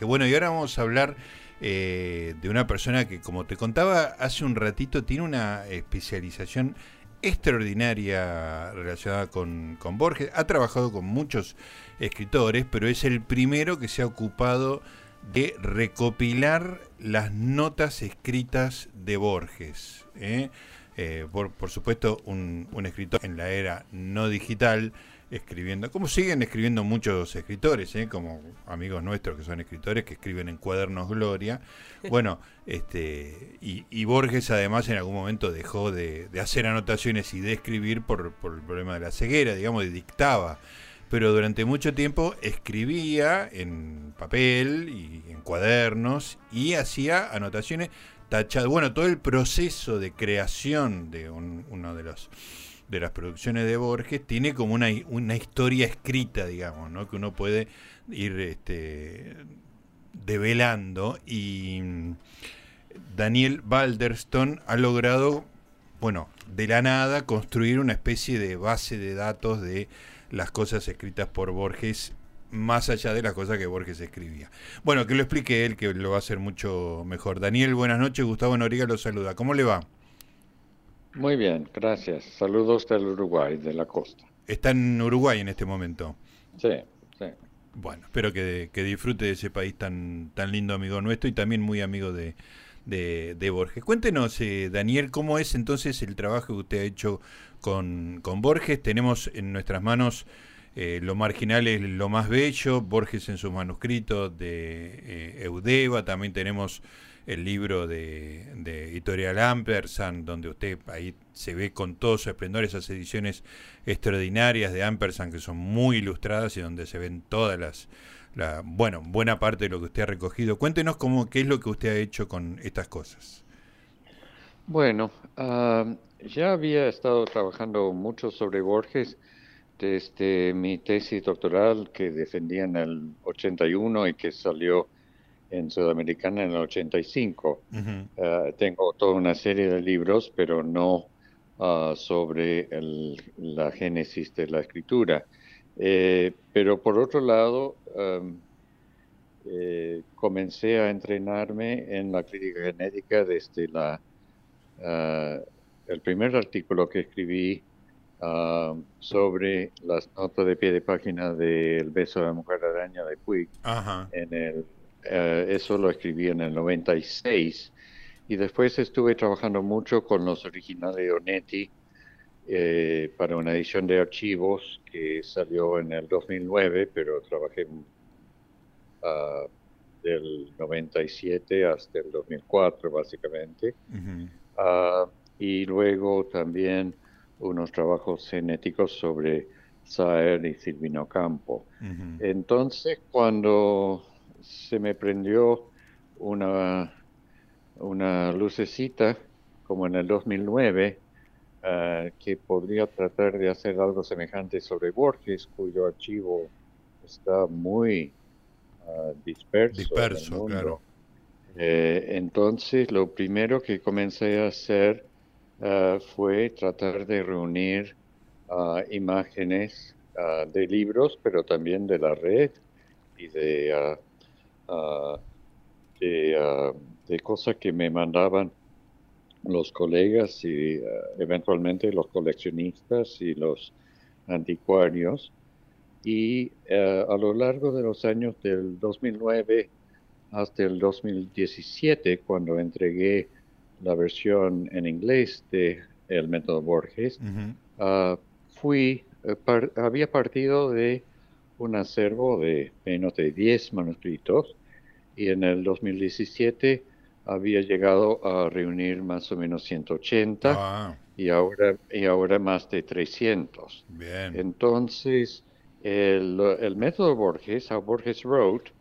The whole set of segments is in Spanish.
Bueno, y ahora vamos a hablar eh, de una persona que, como te contaba hace un ratito, tiene una especialización extraordinaria relacionada con, con, Borges. Ha trabajado con muchos escritores, pero es el primero que se ha ocupado de recopilar las notas escritas de Borges. ¿eh? Eh, por, por, supuesto, un, un escritor en la era no digital escribiendo, como siguen escribiendo muchos escritores, ¿eh? como amigos nuestros que son escritores que escriben en cuadernos Gloria. Bueno, este y, Borges además en algún momento dejó de, hacer anotaciones y de escribir por, por, el problema de la ceguera, digamos, y dictaba. Pero durante mucho tiempo escribía en papel y en cuadernos y hacía anotaciones tachadas. Bueno, todo el proceso de creación de uno de los de las producciones de Borges tiene como una, una historia escrita, digamos, ¿no? que uno puede ir este, develando. Y mm, Daniel Balderston ha logrado, bueno, de la nada, construir una especie de base de datos de las cosas escritas por Borges más allá de las cosas que Borges escribía. Bueno, que lo explique él, que lo va a hacer mucho mejor. Daniel, buenas noches. Gustavo Noriga lo saluda. ¿Cómo le va? Muy bien, gracias. Saludos del Uruguay, de la costa. Está en Uruguay en este momento. Sí, sí. Bueno, espero que, disfrute de ese país tan, tan lindo, amigo nuestro, y también muy amigo de, de, Borges. Cuéntenos, eh, Daniel, cómo es entonces el trabajo que usted ha hecho con, con Borges. Tenemos en nuestras manos eh, Lo Marginal es lo más bello, Borges en sus manuscritos de eh, Eudeva, también tenemos el libro de, de Editorial Ampersand, donde usted ahí se ve con todo su esplendor esas ediciones extraordinarias de Ampersand que son muy ilustradas y donde se ven todas las, la, bueno, buena parte de lo que usted ha recogido. Cuéntenos cómo, qué es lo que usted ha hecho con estas cosas. Bueno, ah, ya había estado trabajando mucho sobre Borges desde mi tesis doctoral que defendía en el 81 y que salió en Sudamericana en el 85. Eh, tengo toda una serie de libros, pero no ah, sobre la génesis de la escritura. Eh, pero por otro lado, eh, comencé a entrenarme en la crítica genética desde la, ah, el primer artículo que escribí ah, sobre las notas de pie de página del beso de la mujer araña de Puig en el eh, eso lo escribí en el 96 y después estuve trabajando mucho con los originales de Onetti eh, para una edición de archivos que salió en el 2009, pero trabajé uh, del 97 hasta el 2004 básicamente. Ah, y luego también unos trabajos genéticos sobre Saer y Silvino Campo. Entonces, cuando se me prendió una, una lucecita como en el 2009 ah, que podría tratar de hacer algo semejante sobre Borges, cuyo archivo está muy uh, disperso. Disperso, claro. Eh, entonces, lo primero que comencé a hacer ah, fue tratar de reunir imágenes de libros, pero también de la red y de Ah, ah, de, cosas que me mandaban los colegas y ah, eventualmente los coleccionistas y los anticuarios. Y a lo largo de los años del 2009 hasta el 2017, cuando entregué la versión en inglés de El método Borges, fui, eh, había partido de un acervo de menos de 10 manuscritos y en el 2017 había llegado a reunir más o menos 180 ah. y, ahora, y ahora más de 300. Entonces, el, el, método Borges, a Borges Wrote,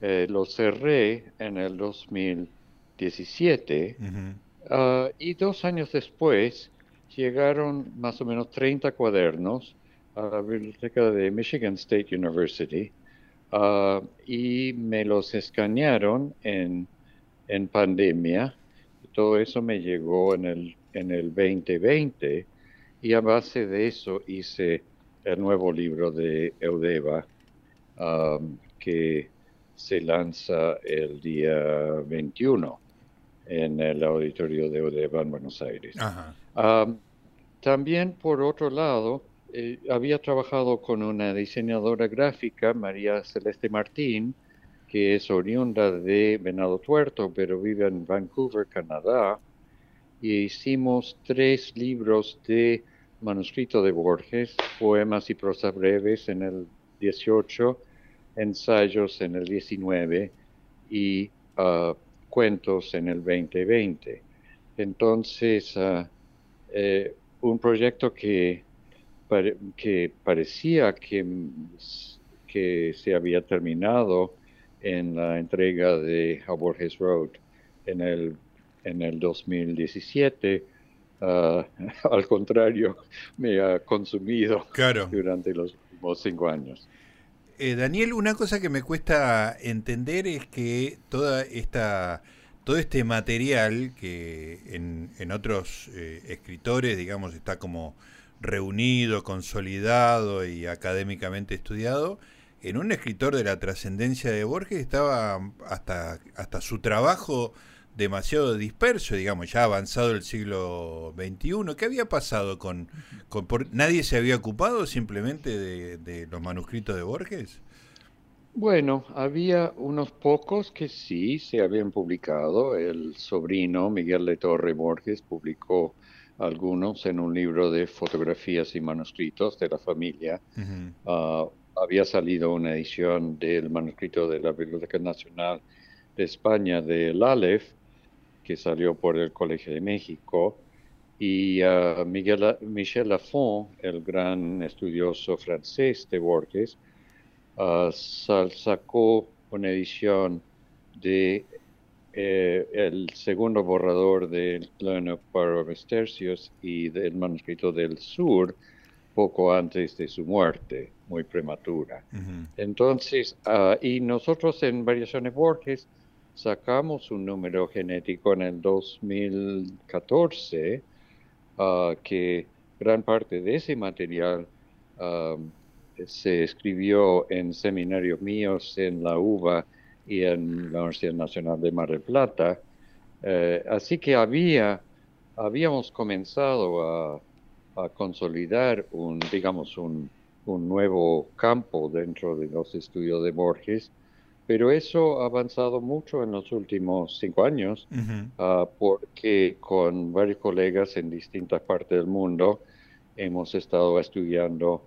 eh, lo cerré en el 2017 ah, y dos años después llegaron más o menos 30 cuadernos a la biblioteca de Michigan State University Ah, y me los escanearon en, en pandemia. Todo eso me llegó en el, en el 2020 y a base de eso hice el nuevo libro de Eudeva, que se lanza el día 21 en el auditorio de Odevan, Buenos Aires. también, por otro lado, eh, había trabajado con una diseñadora gráfica, María Celeste Martín, que es oriunda de Venado Tuerto, pero vive en Vancouver, Canadá, y hicimos tres libros de manuscrito de Borges, poemas y prosa breves en el 18, ensayos en el 19 y ah, cuentos en el 2020. Entonces, ah, eh, un proyecto que, que parecía que, que se había terminado en la entrega de A Borges Road en el, en el 2017, ah, al contrario, me ha consumido durante los últimos cinco años. Eh, Daniel, una cosa que me cuesta entender es que toda esta, todo este material que en, en otros eh, escritores, digamos, está como reunido, consolidado y académicamente estudiado, en un escritor de la trascendencia de Borges estaba hasta, hasta su trabajo demasiado disperso, digamos, ya avanzado el siglo XXI. ¿Qué había pasado con, con nadie se había ocupado simplemente de, los manuscritos de Borges? Bueno, había unos pocos que sí se habían publicado. El sobrino Miguel de Torre Borges publicó algunos en un libro de fotografías y manuscritos de la familia. Ah, había salido una edición del manuscrito de la Biblioteca Nacional de España del Aleph, que salió por el Colegio de México, y uh, Miguel, Michel Lafont, el gran estudioso francés de Borges, uh, sacó una edición de eh, el segundo borrador del plano para Tercios y del manuscrito del sur poco antes de su muerte, muy prematura. Entonces, uh, y nosotros en Variaciones Borges sacamos un número genético en el 2014 ah, que gran parte de ese material ah, se escribió en seminarios míos en la UBA y en la Universidad Nacional de Mar del Plata. Eh, así que había, habíamos comenzado a, a consolidar un, digamos, un, un nuevo campo dentro de los estudios de Borges pero eso ha avanzado mucho en los últimos cinco años, ah, porque con varios colegas en distintas partes del mundo hemos estado estudiando,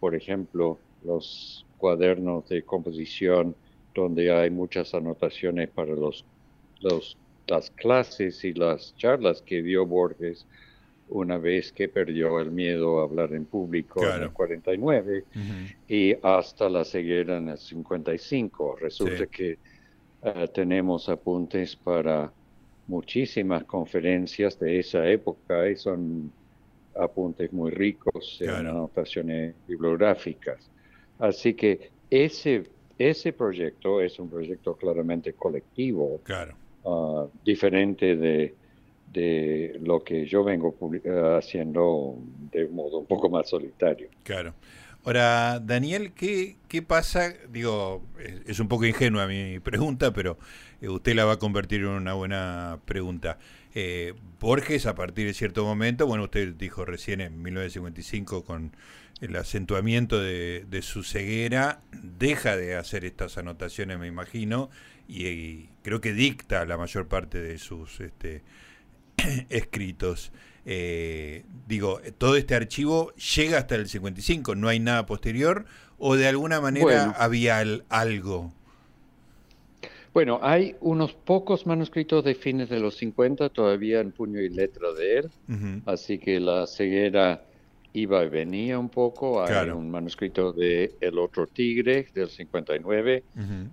por ejemplo, los cuadernos de composición donde hay muchas anotaciones para los, los, las clases y las charlas que dio Borges una vez que perdió el miedo a hablar en público en el 49 y hasta la ceguera en el 55. Resulta que eh, tenemos apuntes para muchísimas conferencias de esa época y son apuntes muy ricos en anotaciones bibliográficas. Así que ese, ese proyecto es un proyecto claramente colectivo, ah, diferente de de lo que yo vengo eh, haciendo de modo un poco más solitario. Claro. Ahora, Daniel, ¿qué, qué pasa? Digo, es, un poco ingenua mi pregunta, pero eh, usted la va a convertir en una buena pregunta. Eh, Borges, a partir de cierto momento, bueno, usted dijo recién en 1955 con el acentuamiento de, su ceguera, deja de hacer estas anotaciones, me imagino, y, creo que dicta la mayor parte de sus este, escritos. Eh, digo, todo este archivo llega hasta el 55, no hay nada posterior, o de alguna manera había algo. Bueno, hay unos pocos manuscritos de fines de los 50 todavía en puño y letra de él, así que la ceguera iba y venía un poco. Hay un manuscrito de El otro tigre del 59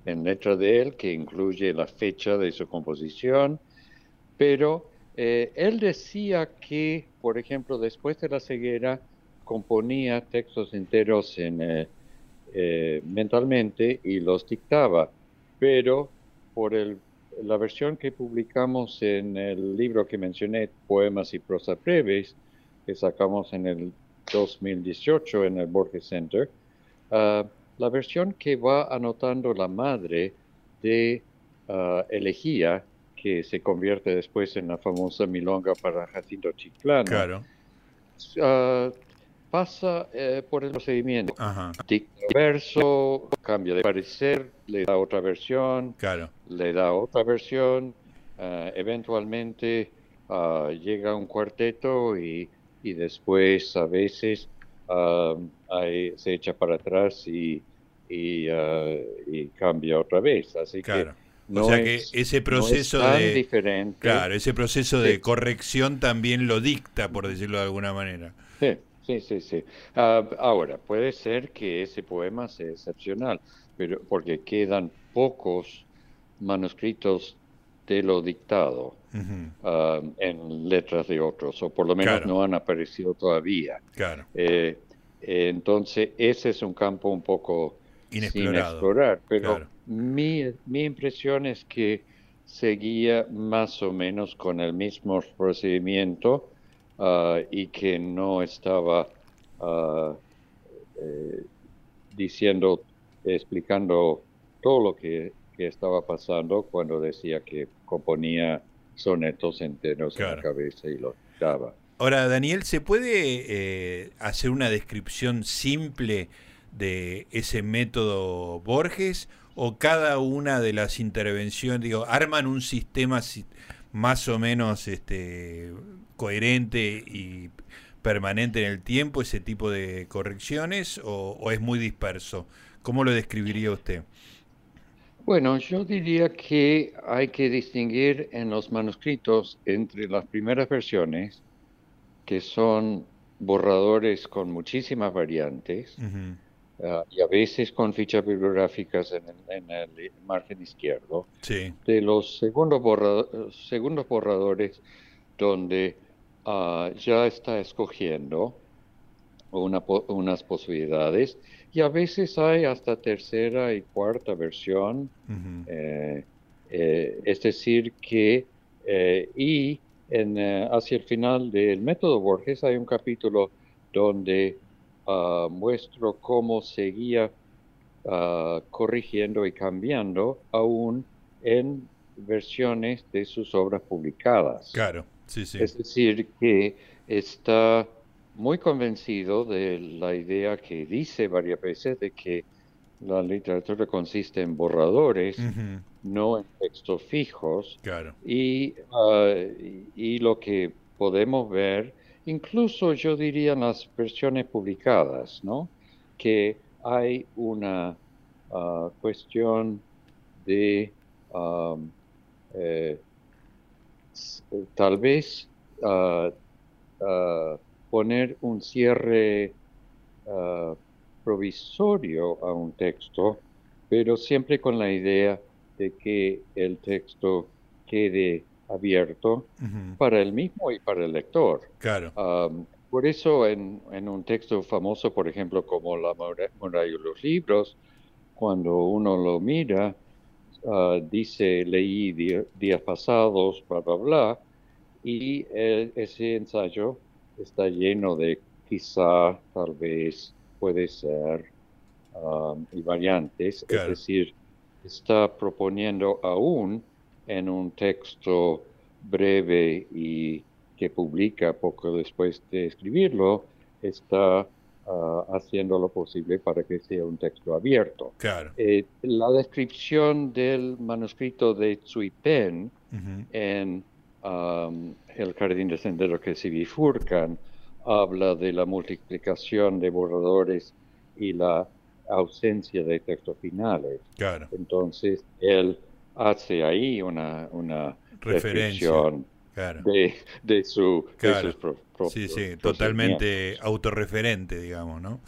en letra de él que incluye la fecha de su composición, pero eh, él decía que, por ejemplo, después de la ceguera, componía textos enteros en, eh, eh, mentalmente y los dictaba, pero por el, la versión que publicamos en el libro que mencioné, Poemas y Prosa Breves, que sacamos en el 2018 en el Borges Center, ah, la versión que va anotando la madre de uh, elegía que se convierte después en la famosa milonga para Jacinto Chiclano. Claro. Uh, pasa eh, por el procedimiento. Dicta verso, cambia de parecer, le da otra versión, claro. le da otra versión, uh, eventualmente uh, llega un cuarteto y, y, después a veces hay, se echa para atrás y, y, y, cambia otra vez. Así claro. que no o sea que ese proceso no es tan de diferente. claro, ese proceso de corrección también lo dicta, por decirlo de alguna manera. Sí, sí, sí, sí. Uh, ahora puede ser que ese poema sea excepcional, pero porque quedan pocos manuscritos de lo dictado uh -huh. uh, en letras de otros, o por lo menos Claro. no han aparecido todavía. Claro. Eh, eh, entonces ese es un campo un poco sin explorar, pero Claro. mi, mi impresión es que seguía más o menos con el mismo procedimiento ah, y que no estaba ah, eh, diciendo, explicando todo lo que, que estaba pasando cuando decía que componía sonetos enteros en Claro. la cabeza y los daba. Ahora, Daniel, ¿se puede eh, hacer una descripción simple de ese método Borges o cada una de las intervenciones, digo, arman un sistema si- más o menos este, coherente y permanente en el tiempo, ese tipo de correcciones, o, o es muy disperso? ¿Cómo lo describiría usted? Bueno, yo diría que hay que distinguir en los manuscritos entre las primeras versiones, que son borradores con muchísimas variantes, ah, y a veces con fichas bibliográficas en el, en el margen izquierdo, Sí, de los segundos, borra- segundos borradores donde ah, ya está escogiendo una unas posibilidades, y a veces hay hasta tercera y cuarta versión, eh, eh, es decir, que eh, y en, hacia el final del método Borges hay un capítulo donde ah, muestro cómo seguía ah, corrigiendo y cambiando aún en versiones de sus obras publicadas. claro, sí, sí. Es decir, que está muy convencido de la idea que dice varias veces de que la literatura consiste en borradores, no en textos fijos, Claro, y, ah, y- lo que podemos ver, incluso yo diría en las versiones publicadas, ¿no? Que hay una ah, cuestión de am, eh, tal vez poner un cierre ah, provisorio a un texto, pero siempre con la idea de que el texto quede abierto ujú, para el mismo y para el lector. claro, Am, por eso en, en un texto famoso, por ejemplo, como La muralla de los libros, cuando uno lo mira, ah, dice, leí días pasados, bla, bla, bla, y eh, ese ensayo está lleno de quizá, tal vez, puede ser, am, y variantes, Claro. es decir, está proponiendo aún en un texto breve y que publica poco después de escribirlo, está ah, haciendo lo posible para que sea un texto abierto. claro. Eh, la descripción del manuscrito de Tsui Pen en am, El jardín de senderos que se bifurcan habla de la multiplicación de borradores y la ausencia de textos finales. Claro, Entonces, él hace ahí una, una referencia. Claro. de, de, su, de Claro. sus pro- Sí, sí, totalmente autorreferente, digamos, ¿no?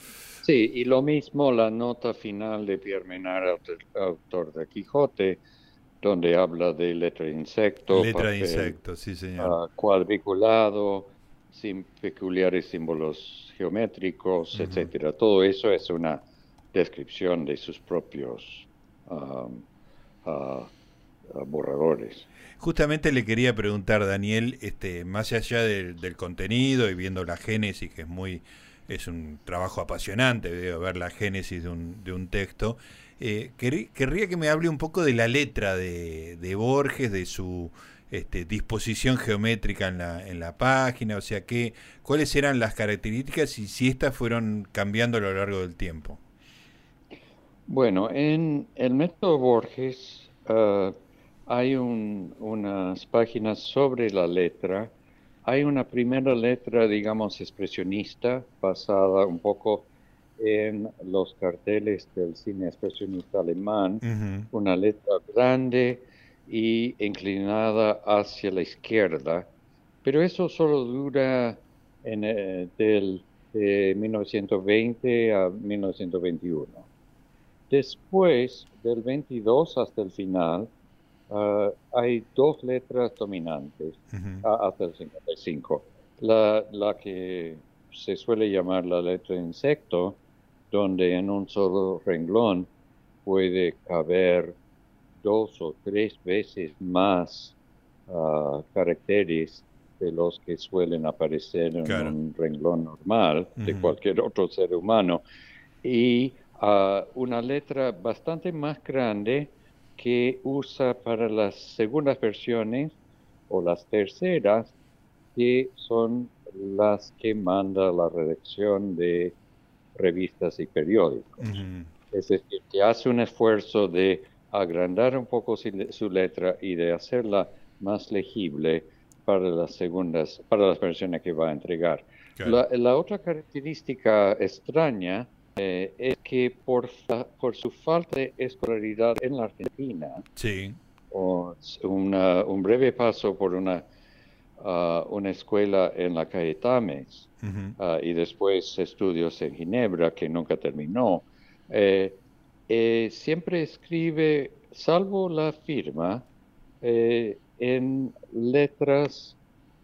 Sí, y lo mismo la nota final de Pierre Menard, autor, autor de Quijote, donde habla de letra de insecto, Letra de insecto, sí, señor. ah, cuadriculado, sin peculiares símbolos geométricos, etcétera. Todo eso es una descripción de sus propios ah, ah, borradores. Justamente le quería preguntar, Daniel, este, más allá del, del contenido y viendo la génesis, que es muy, es un trabajo apasionante, ver la génesis de un, de un texto, Eh, querría que me hable un poco de la letra de, Borges, de su este, disposición geométrica en la, en la página, o sea, que, cuáles eran las características y si estas fueron cambiando a lo largo del tiempo. Bueno, en el método Borges ah, hay unas páginas sobre la letra. Hay una primera letra, digamos, expresionista, basada un poco en los carteles del cine expresionista alemán, una letra grande y inclinada hacia la izquierda, pero eso solo dura en, eh, del, de 1920 a 1921. Después, del 22 hasta el final, ah, hay dos letras dominantes hasta el 55. La, la que se suele llamar la letra insecto, donde en un solo renglón puede caber dos o tres veces más ah, caracteres de los que suelen aparecer en un renglón normal de cualquier otro ser humano. Y uh, una letra bastante más grande que usa para las segundas versiones o las terceras, que son las que manda la redacción de revistas y periódicos. Es decir, que hace un esfuerzo de agrandar un poco su, letra y de hacerla más legible para las segundas, para las versiones que va a entregar. La, otra característica extraña eh, es que por, por su falta de escolaridad en la Argentina, sí. o un breve paso por una una escuela en la calle Tames ah, y después estudios en Ginebra que nunca terminó. Eh, eh, siempre escribe, salvo la firma, eh, en letras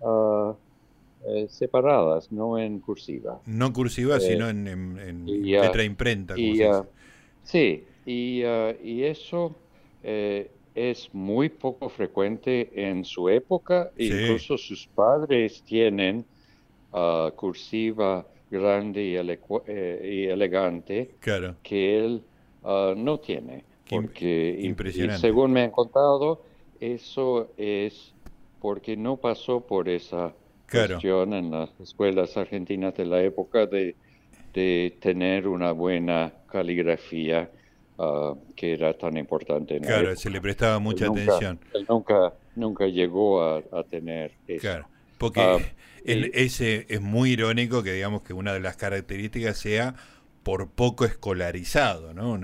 ah, separadas, no en cursiva. No cursiva, sino en, letra imprenta. sí, y, y eso es muy poco frecuente en su época. Incluso sus padres tienen uh, cursiva grande y, eh, elegante que él uh, no tiene. Porque, Impresionante. según me han contado, eso es porque no pasó por esa cuestión en las escuelas argentinas de la época de, de tener una buena caligrafía Ah, que era tan importante. claro, se le prestaba mucha atención. Él nunca, nunca llegó a, tener eso. Claro, porque ah, ese es muy irónico que digamos que una de las características sea por poco escolarizado, ¿no?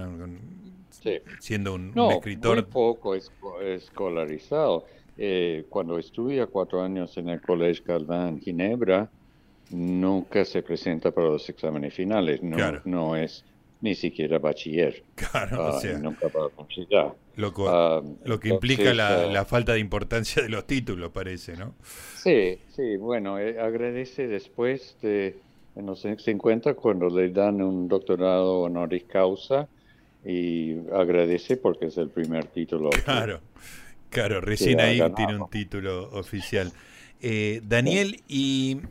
Siendo un, escritor... Muy poco escolarizado. Eh, cuando estudia cuatro años en el Colegio Calvin Ginebra, nunca se presenta para los exámenes finales. No, no es ni siquiera bachiller. Claro, o ah, sea, nunca para Lo, ah, lo que implica la, ah, la, falta de importancia de los títulos, parece, ¿no? Sí, sí, bueno, eh, agradece después de en los 50 cuando le dan un doctorado honoris causa y agradece porque es el primer título. Claro, claro, recién ahí tiene un título oficial. Eh, Daniel, y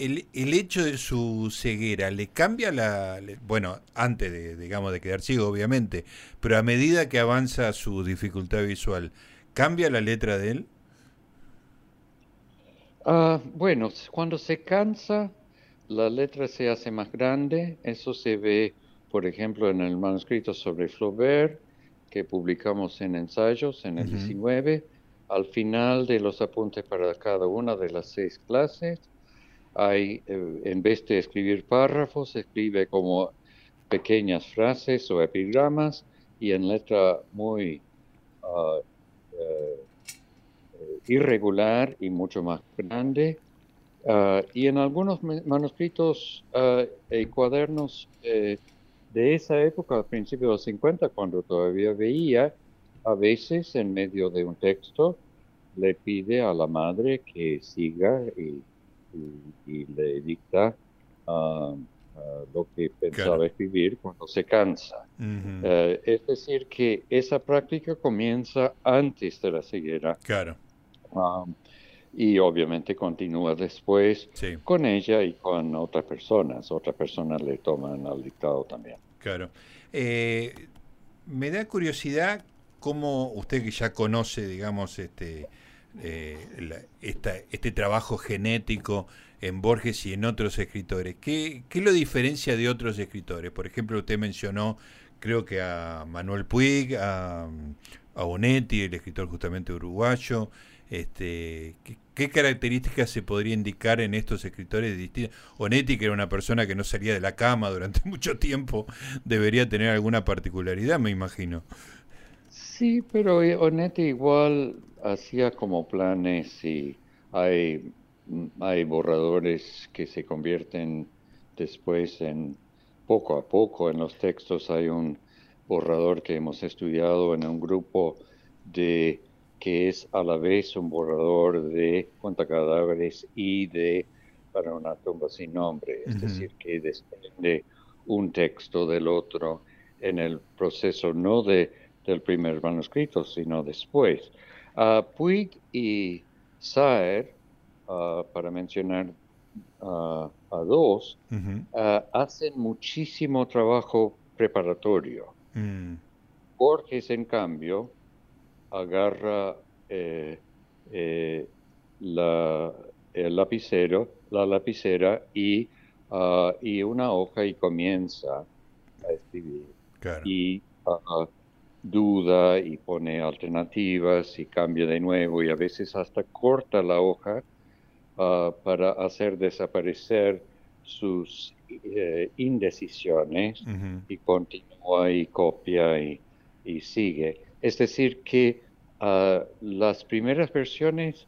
el, el, hecho de su ceguera le cambia la, bueno, antes de, digamos, de quedar ciego, obviamente, pero a medida que avanza su dificultad visual, ¿cambia la letra de él? Ah, bueno, cuando se cansa, la letra se hace más grande. Eso se ve, por ejemplo, en el manuscrito sobre Flaubert, que publicamos en ensayos en el 19. Al final de los apuntes para cada una de las seis clases, hay, eh, en vez de escribir párrafos, escribe como pequeñas frases o epigramas y en letra muy eh, irregular y mucho más grande. Ah, y en algunos manuscritos ah, y cuadernos de esa época, al principio de los 50, cuando todavía veía, a veces en medio de un texto le pide a la madre que siga y y, le dicta ah, lo que pensaba escribir cuando se cansa. Eh, es decir, que esa práctica comienza antes de la ceguera. Claro. Ah, y obviamente continúa después con ella y con otras personas. Otras personas le toman al dictado también. Claro. Eh, me da curiosidad cómo usted que ya conoce, digamos, este, eh, este trabajo genético en Borges y en otros escritores, ¿qué, ¿qué lo diferencia de otros escritores? Por ejemplo, usted mencionó, creo que a Manuel Puig, a, a el escritor justamente uruguayo, este, ¿qué, características se podría indicar en estos escritores distintos? Onetti, que era una persona que no salía de la cama durante mucho tiempo, debería tener alguna particularidad, me imagino. Sí, pero Onetti igual hacía como planes y hay, hay borradores que se convierten después en poco a poco en los textos. Hay un borrador que hemos estudiado en un grupo de que es a la vez un borrador de cadáveres y de para una tumba sin nombre, es decir, que desprende un texto del otro en el proceso no de, del primer manuscrito, sino después. Uh, Puig y Saer, ah, para mencionar ah, a dos, hacen muchísimo trabajo preparatorio. Mm. Borges, en cambio, agarra eh, eh, la, el lapicero, la lapicera y, ah, y una hoja y comienza a escribir. Y ah, duda y pone alternativas y cambia de nuevo y a veces hasta corta la hoja ah, para hacer desaparecer sus eh, indecisiones y continúa y copia y, y sigue. Es decir, que uh, las primeras versiones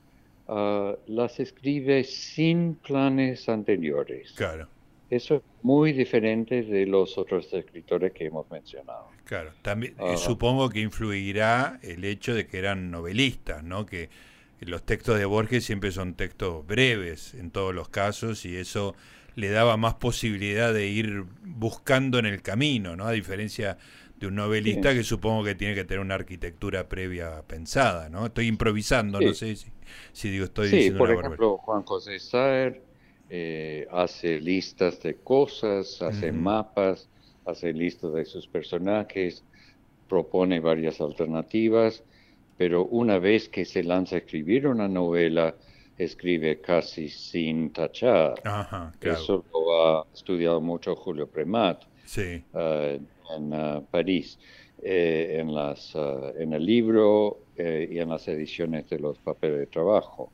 uh, las escribe sin planes anteriores. Claro. Eso es muy diferente de los otros escritores que hemos mencionado. Claro, también uh, supongo que influirá el hecho de que eran novelistas, ¿no? Que los textos de Borges siempre son textos breves en todos los casos y eso le daba más posibilidad de ir buscando en el camino, ¿no? A diferencia de un novelista que supongo que tiene que tener una arquitectura previa pensada, ¿no? Estoy improvisando, no sé si, digo estoy sí, por ejemplo, Juan José Saer eh, hace listas de cosas, hace mapas, hace listas de sus personajes, propone varias alternativas, pero una vez que se lanza a escribir una novela, escribe casi sin tachar. Eso lo ha estudiado mucho Julio Premat. Sí. Ah, en uh, París, eh, en, las, uh, en el libro eh, y en las ediciones de los papeles de trabajo.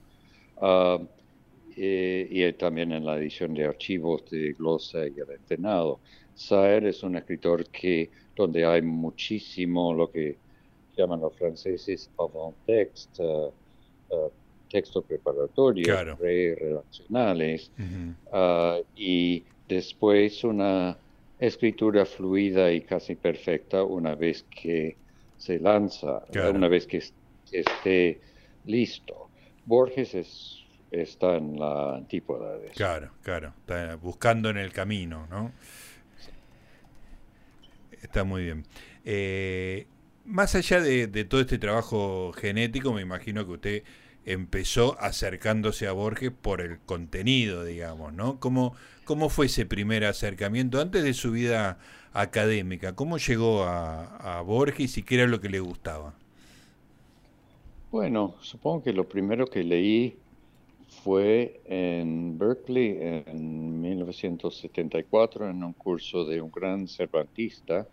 Uh, y también en la edición de archivos de Glosa y el Entenado. Saer es un escritor que, donde hay muchísimo lo que llaman los franceses avant-text, textos preparatorios, pre-relacionales, y después una escritura fluida y casi perfecta una vez que se lanza, una vez que esté listo. Borges es, está en la antípoda de eso. Claro, claro, está buscando en el camino, ¿no? Está muy bien. Eh, más allá de, de, todo este trabajo genético, me imagino que usted empezó acercándose a Borges por el contenido, digamos, ¿no? ¿Cómo, cómo fue ese primer acercamiento antes de su vida académica? ¿Cómo llegó a, Borges y qué era lo que le gustaba? Bueno, supongo que lo primero que leí fue en Berkeley en 1974 en un curso de un gran cervantista,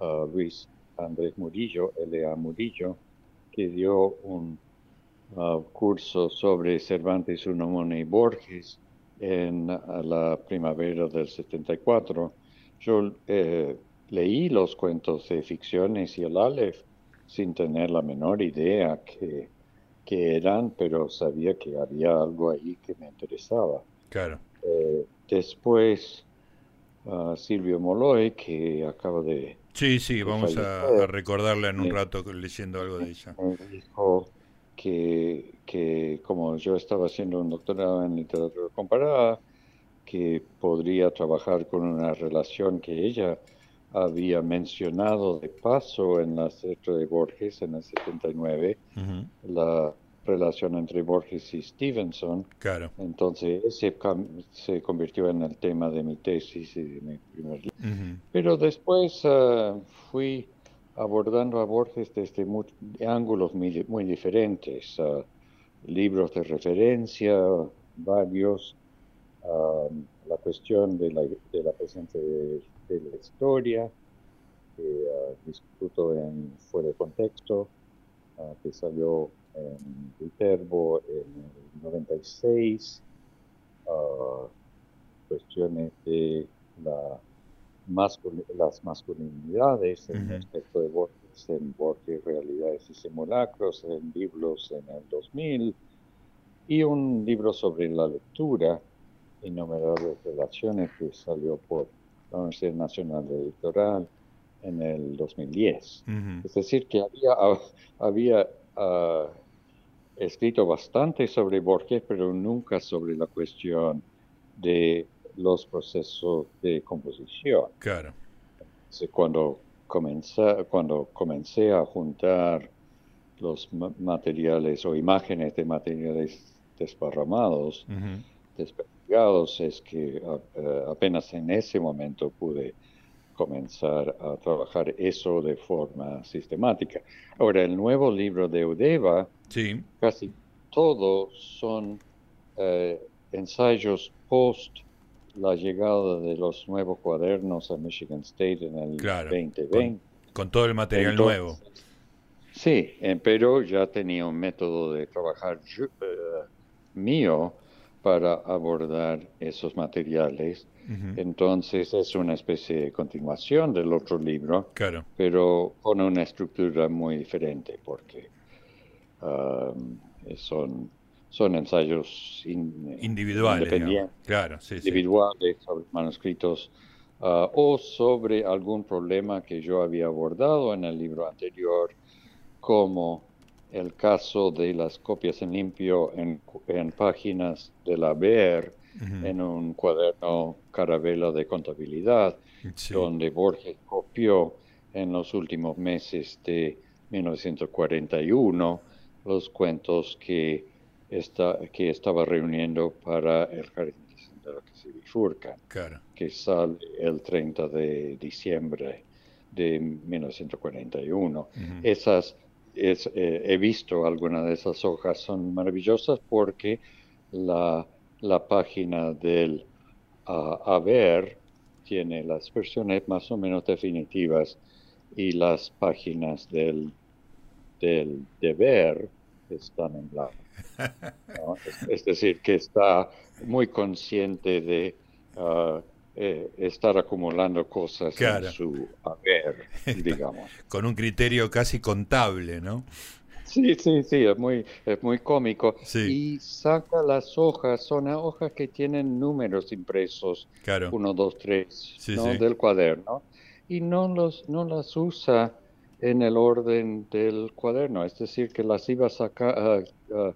uh, Luis Andrés Murillo, L.A. Murillo, que dio un curso sobre Cervantes, Unamone y Borges en la primavera del 74. Yo eh, leí los cuentos de ficciones y el Aleph sin tener la menor idea que, que eran, pero sabía que había algo ahí que me interesaba. Claro. Eh, después, Silvio Moloy, que acaba de... Sí, sí, vamos a, recordarle en un rato leyendo algo de ella. dijo que, que como yo estaba haciendo un doctorado en literatura comparada, que podría trabajar con una relación que ella había mencionado de paso en la letra de Borges en el 79, la relación entre Borges y Stevenson. Claro. Entonces ese se convirtió en el tema de mi tesis y de mi primer libro. Pero después ah, fui abordando a Borges desde ángulos muy, diferentes, ah, libros de referencia, varios, ah, la cuestión de la, de la presencia de, la historia, que uh, discuto en Fuera de Contexto, que salió en Viterbo en el 96, cuestiones de la las masculinidades en el texto de Borges, en Borges Realidades y Simulacros, en libros en el 2000, y un libro sobre la lectura, Innumerables Relaciones, que salió por la Universidad Nacional de Editorial en el 2010. Es decir, que había, había ah, escrito bastante sobre Borges, pero nunca sobre la cuestión de los procesos de composición. Claro. Cuando comencé, cuando comencé a juntar los materiales o imágenes de materiales desparramados, uh es que eh, apenas en ese momento pude comenzar a trabajar eso de forma sistemática. Ahora, el nuevo libro de Udeva, sí. casi todos son eh, ensayos post la llegada de los nuevos cuadernos a Michigan State en el 2020. Con, todo el material nuevo. Sí, pero ya tenía un método de trabajar eh, mío para abordar esos materiales. Entonces es una especie de continuación del otro libro, claro. pero con una estructura muy diferente porque um, son son ensayos individuales, claro, individuales sobre manuscritos ah, o sobre algún problema que yo había abordado en el libro anterior, como el caso de las copias en limpio en, páginas de la BER en un cuaderno Carabela de contabilidad, donde Borges copió en los últimos meses de 1941 los cuentos que que estaba reuniendo para el Jardín de la que se bifurca, que sale el 30 de diciembre de 1941. Esas, es, eh, he visto algunas de esas hojas, son maravillosas porque la, la página del uh, haber tiene las versiones más o menos definitivas y las páginas del, del deber están en blanco. Es, decir, que está muy consciente de uh, eh, estar acumulando cosas en su haber, digamos. Con un criterio casi contable, ¿no? Sí, sí, sí, es muy, es muy cómico. Y saca las hojas, son hojas que tienen números impresos, claro. uno, dos, tres, del cuaderno, y no, los, no las usa en el orden del cuaderno, es decir, que las iba uh, uh,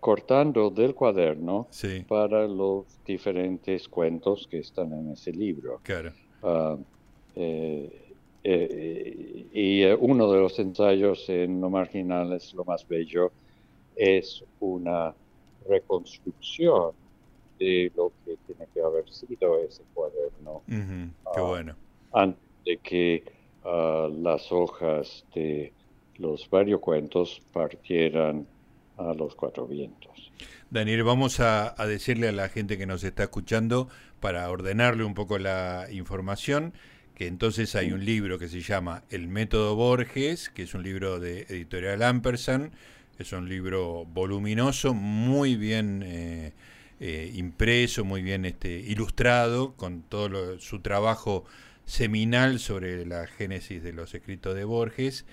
cortando del cuaderno para los diferentes cuentos que están en ese libro. Claro. Uh, eh, eh, y eh, uno de los ensayos en Lo Marginal es lo más bello, es una reconstrucción de lo que tiene que haber sido ese cuaderno. Qué bueno. Antes de que las hojas de los varios cuentos partieran a los cuatro vientos. Daniel, vamos a, decirle a la gente que nos está escuchando para ordenarle un poco la información que entonces hay un libro que se llama El método Borges, que es un libro de editorial Ampersand, es un libro voluminoso, muy bien eh, eh, impreso, muy bien este, ilustrado, con todo su trabajo seminal sobre la génesis de los escritos de Borges.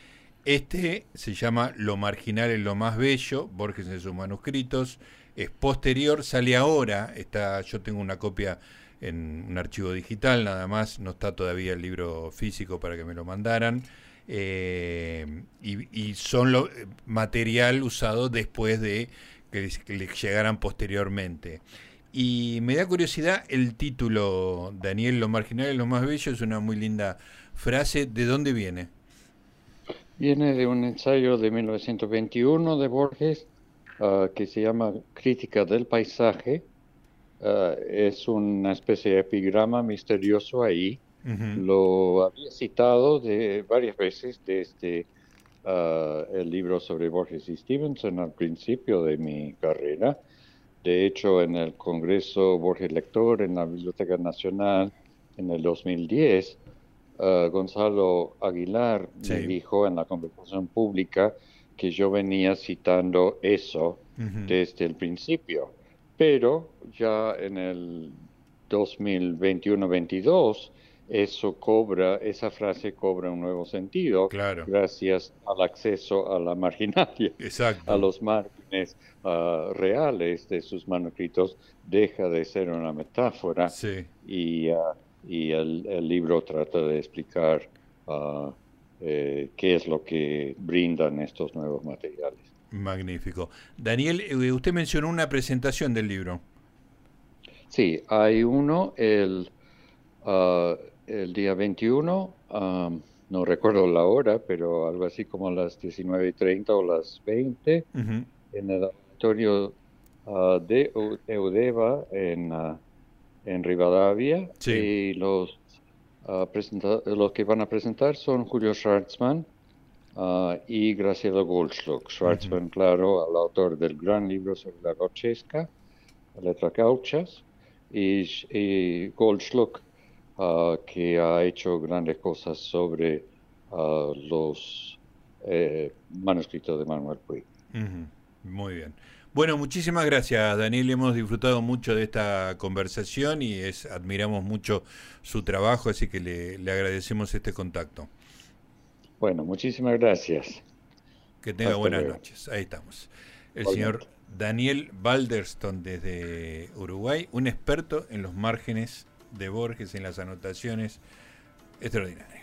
Este se llama Lo marginal es lo más bello, Borges en sus manuscritos. Es posterior, sale ahora, está, yo tengo una copia en un archivo digital nada más, no está todavía el libro físico para que me lo mandaran. Eh, y, son lo, material usado después de que, que le llegaran posteriormente. Y me da curiosidad el título, Daniel, lo marginal es lo más bello, es una muy linda frase. ¿De dónde viene? Viene de un ensayo de 1921 de Borges ah, que se llama Crítica del Paisaje. Ah, es una especie de epigrama misterioso ahí Lo había citado de varias veces desde uh, el libro sobre Borges y Stevenson al principio de mi carrera. De hecho, en el Congreso Borges Lector en la Biblioteca Nacional en el 2010, uh, Gonzalo Aguilar me dijo en la conversación pública que yo venía citando eso desde el principio. Pero ya en el 2021-22, eso cobra, esa frase cobra un nuevo sentido claro. gracias al acceso a la marginalia, Exacto. a los márgenes uh, reales de sus manuscritos, deja de ser una metáfora sí. y, uh, y el, el, libro trata de explicar uh, eh, qué es lo que brindan estos nuevos materiales. Magnífico. Daniel, eh, usted mencionó una presentación del libro. Sí, hay uno el, uh, el día 21, um, no recuerdo la hora, pero algo así como las 19.30 o las 20, uh -huh. en el auditorio uh, de Eudeva en, en Rivadavia. Sí. Y los, los que van a presentar son Julio Schwartzman y Graciela Goldschluck. Schwartzman, -huh. claro, el autor del gran libro sobre la Rochesca, la letra cauchas y, y Goldschluck, uh, que ha hecho grandes cosas sobre uh, los eh, manuscritos de Manuel Puig. Uh -huh. Muy bien. Bueno, muchísimas gracias, Daniel. Hemos disfrutado mucho de esta conversación y es, admiramos mucho su trabajo, así que le, le agradecemos este contacto. Bueno, muchísimas gracias. Que tenga Hasta buenas luego. noches. Ahí estamos. El señor Daniel Balderston desde Uruguay, un experto en los márgenes de Borges, en las anotaciones extraordinarias.